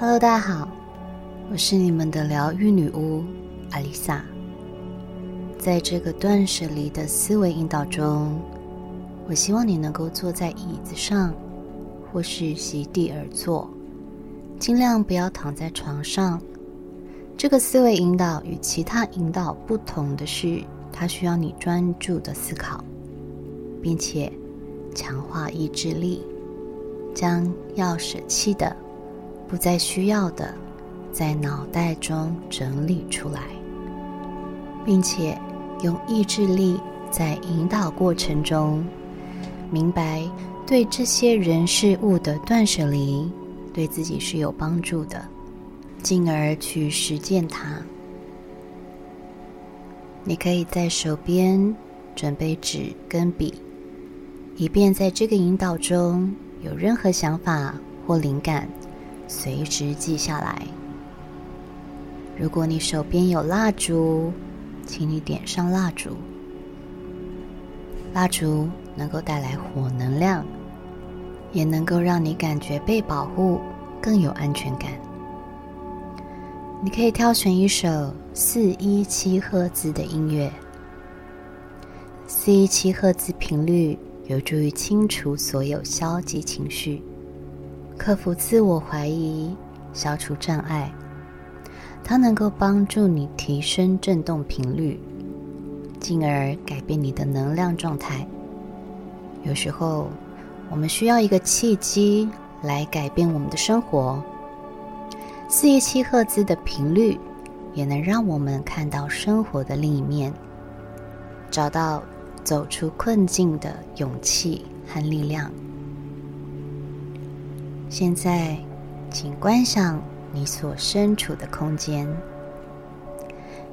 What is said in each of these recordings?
Hello，大家好，我是你们的疗愈女巫阿丽萨。在这个断舍离的思维引导中，我希望你能够坐在椅子上，或是席地而坐，尽量不要躺在床上。这个思维引导与其他引导不同的是，它需要你专注的思考，并且强化意志力，将要舍弃的、不再需要的，在脑袋中整理出来，并且用意志力在引导过程中，明白对这些人事物的断舍离对自己是有帮助的。进而去实践它。你可以在手边准备纸跟笔，以便在这个引导中有任何想法或灵感，随时记下来。如果你手边有蜡烛，请你点上蜡烛。蜡烛能够带来火能量，也能够让你感觉被保护，更有安全感。你可以挑选一首四一七赫兹的音乐。四一七赫兹频率有助于清除所有消极情绪，克服自我怀疑，消除障碍。它能够帮助你提升振动频率，进而改变你的能量状态。有时候，我们需要一个契机来改变我们的生活。四一七赫兹的频率，也能让我们看到生活的另一面，找到走出困境的勇气和力量。现在，请观想你所身处的空间。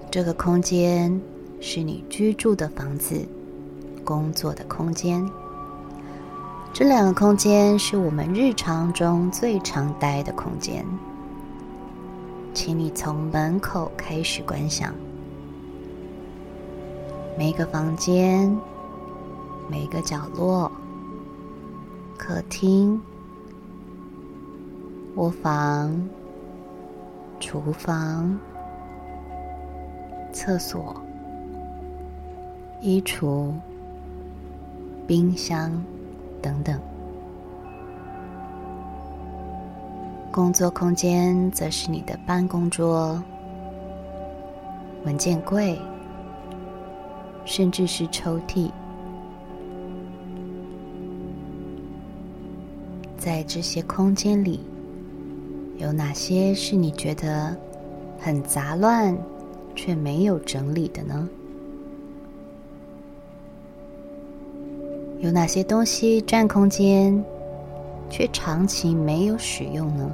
这个空间是你居住的房子、工作的空间。这两个空间是我们日常中最常待的空间。请你从门口开始观想，每个房间、每个角落、客厅、卧房、厨房、厕所、衣橱、冰箱等等。工作空间则是你的办公桌、文件柜，甚至是抽屉。在这些空间里，有哪些是你觉得很杂乱却没有整理的呢？有哪些东西占空间，却长期没有使用呢？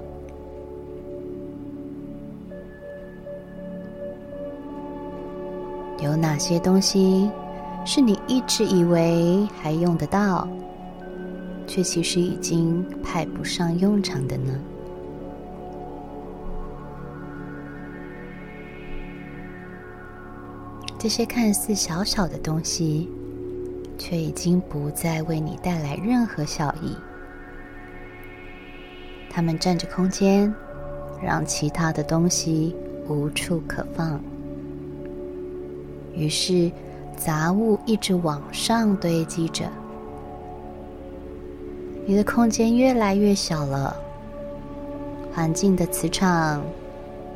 有哪些东西是你一直以为还用得到，却其实已经派不上用场的呢？这些看似小小的东西，却已经不再为你带来任何效益。它们占着空间，让其他的东西无处可放。于是，杂物一直往上堆积着，你的空间越来越小了，环境的磁场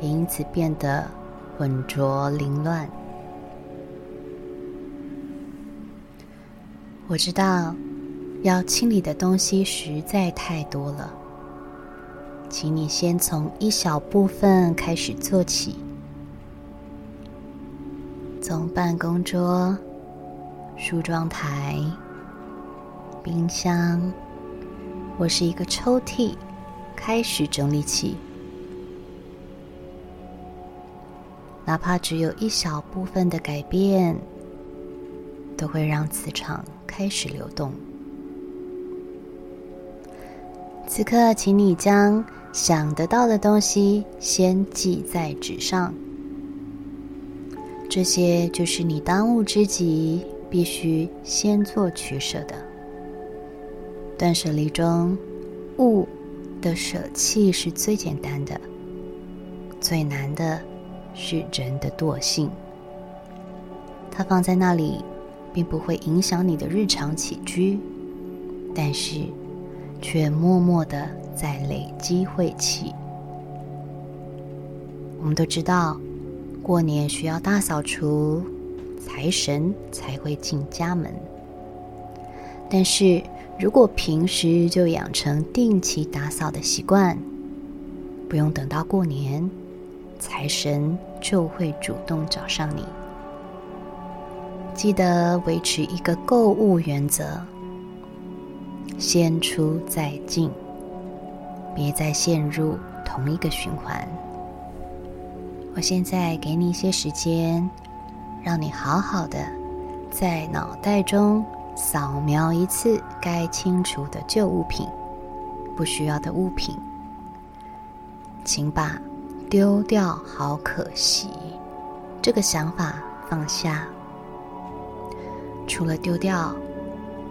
也因此变得浑浊凌乱。我知道，要清理的东西实在太多了，请你先从一小部分开始做起。从办公桌、梳妆台、冰箱，或是一个抽屉开始整理起，哪怕只有一小部分的改变，都会让磁场开始流动。此刻，请你将想得到的东西先记在纸上。这些就是你当务之急，必须先做取舍的。断舍离中，物的舍弃是最简单的，最难的是人的惰性。它放在那里，并不会影响你的日常起居，但是却默默的在累积晦气。我们都知道，过年需要大扫除，财神才会进家门。但是如果平时就养成定期打扫的习惯，不用等到过年，财神就会主动找上你。记得维持一个购物原则：先出再进，别再陷入同一个循环。我现在给你一些时间，让你好好的在脑袋中扫描一次该清除的旧物品、不需要的物品，请把丢掉好可惜这个想法放下。除了丢掉，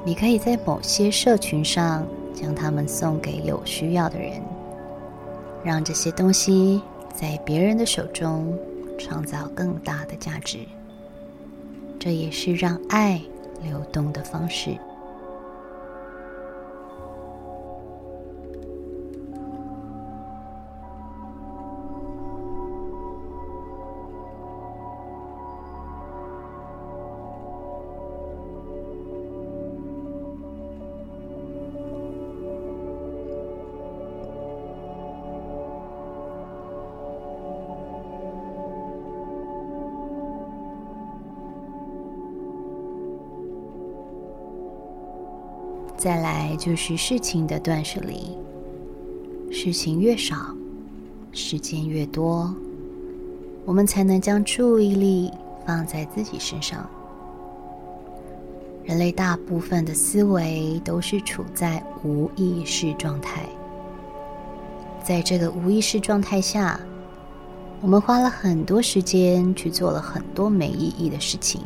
你可以在某些社群上将它们送给有需要的人，让这些东西。在别人的手中创造更大的价值，这也是让爱流动的方式。再来就是事情的断舍离。事情越少，时间越多，我们才能将注意力放在自己身上。人类大部分的思维都是处在无意识状态，在这个无意识状态下，我们花了很多时间去做了很多没意义的事情，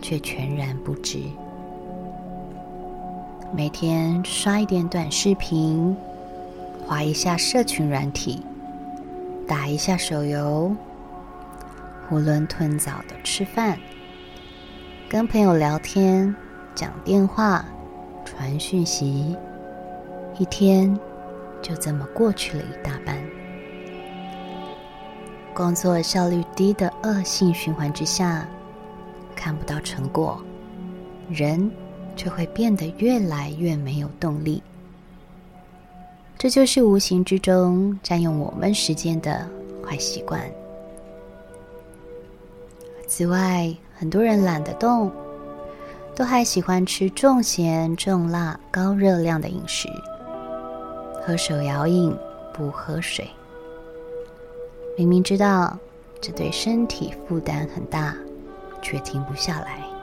却全然不知。每天刷一点短视频，滑一下社群软体，打一下手游，囫囵吞枣的吃饭，跟朋友聊天、讲电话、传讯息，一天就这么过去了一大半。工作效率低的恶性循环之下，看不到成果，人。却会变得越来越没有动力，这就是无形之中占用我们时间的坏习惯。此外，很多人懒得动，都还喜欢吃重咸、重辣、高热量的饮食，喝手摇饮不喝水。明明知道这对身体负担很大，却停不下来。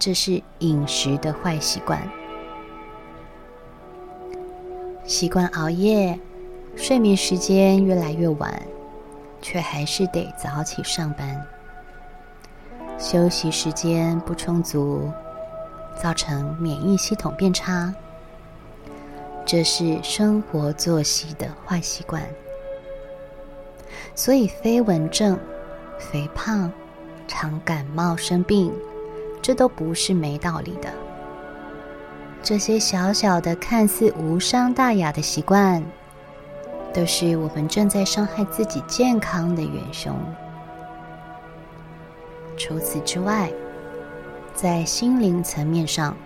这是饮食的坏习惯，习惯熬夜，睡眠时间越来越晚，却还是得早起上班。休息时间不充足，造成免疫系统变差。这是生活作息的坏习惯。所以，飞蚊症、肥胖、常感冒生病。这都不是没道理的。这些小小的、看似无伤大雅的习惯，都是我们正在伤害自己健康的元凶。除此之外，在心灵层面上，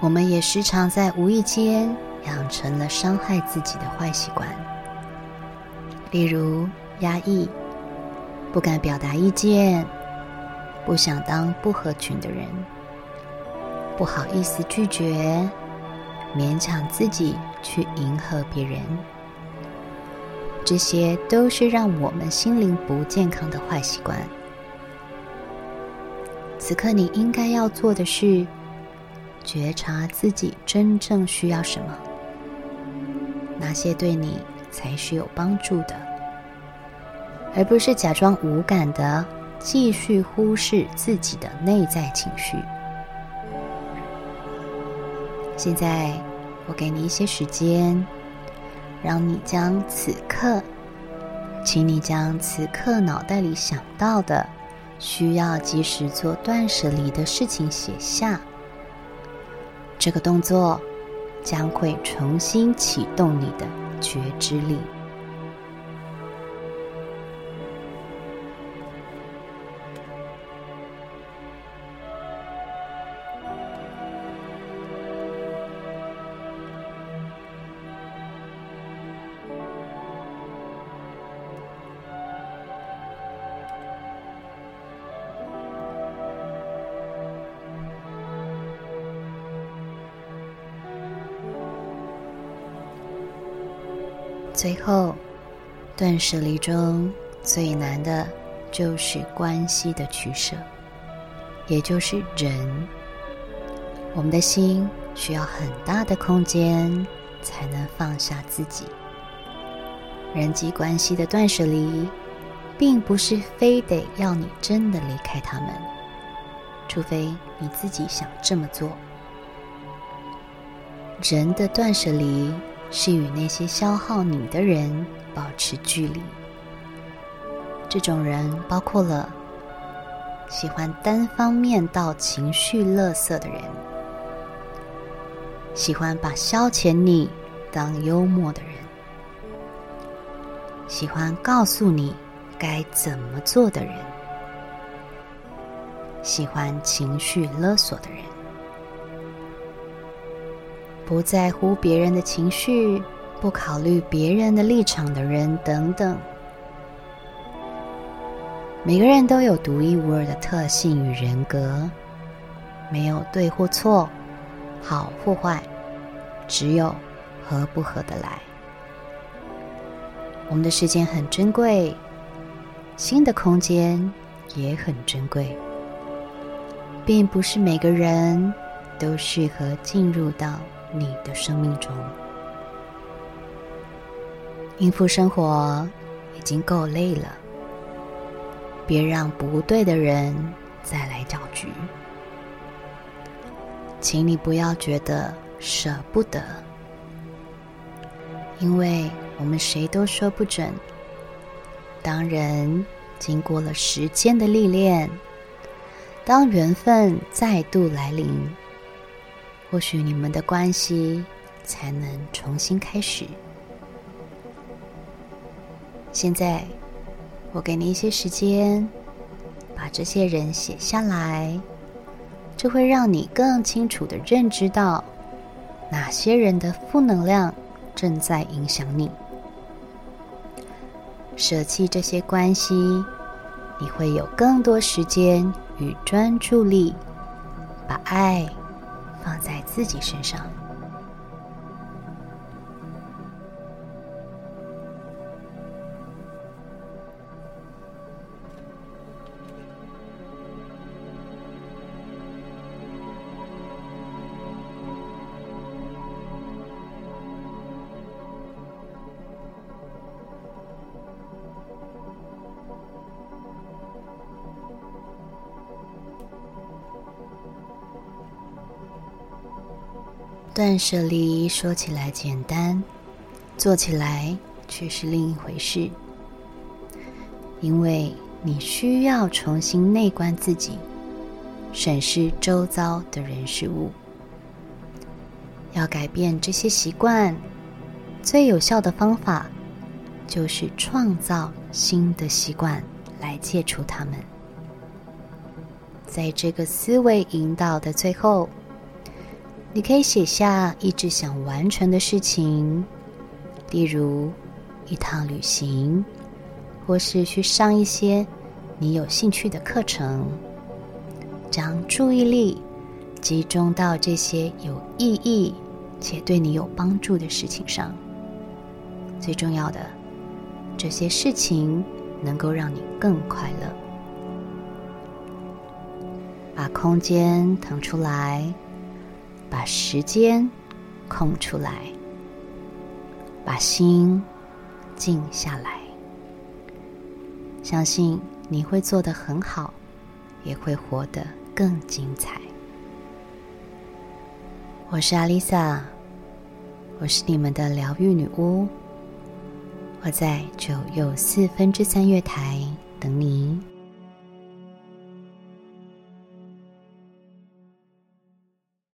我们也时常在无意间养成了伤害自己的坏习惯，例如压抑、不敢表达意见。不想当不合群的人，不好意思拒绝，勉强自己去迎合别人，这些都是让我们心灵不健康的坏习惯。此刻你应该要做的是，觉察自己真正需要什么，哪些对你才是有帮助的，而不是假装无感的。继续忽视自己的内在情绪。现在，我给你一些时间，让你将此刻，请你将此刻脑袋里想到的需要及时做断舍离的事情写下。这个动作将会重新启动你的觉知力。最后，断舍离中最难的就是关系的取舍，也就是人。我们的心需要很大的空间才能放下自己。人际关系的断舍离，并不是非得要你真的离开他们，除非你自己想这么做。人的断舍离。是与那些消耗你的人保持距离。这种人包括了喜欢单方面到情绪垃圾的人，喜欢把消遣你当幽默的人，喜欢告诉你该怎么做的人，喜欢情绪勒索的人。不在乎别人的情绪，不考虑别人的立场的人等等。每个人都有独一无二的特性与人格，没有对或错，好或坏，只有合不合得来。我们的时间很珍贵，心的空间也很珍贵，并不是每个人都适合进入到。你的生命中，应付生活已经够累了，别让不对的人再来搅局。请你不要觉得舍不得，因为我们谁都说不准。当人经过了时间的历练，当缘分再度来临。或许你们的关系才能重新开始。现在，我给你一些时间，把这些人写下来，这会让你更清楚地认知到哪些人的负能量正在影响你。舍弃这些关系，你会有更多时间与专注力，把爱。放在自己身上。断舍离说起来简单，做起来却是另一回事。因为你需要重新内观自己，审视周遭的人事物。要改变这些习惯，最有效的方法就是创造新的习惯来戒除它们。在这个思维引导的最后。你可以写下一直想完成的事情，例如一趟旅行，或是去上一些你有兴趣的课程。将注意力集中到这些有意义且对你有帮助的事情上。最重要的，这些事情能够让你更快乐。把空间腾出来。把时间空出来，把心静下来，相信你会做得很好，也会活得更精彩。我是阿丽萨，我是你们的疗愈女巫，我在九又四分之三月台等你。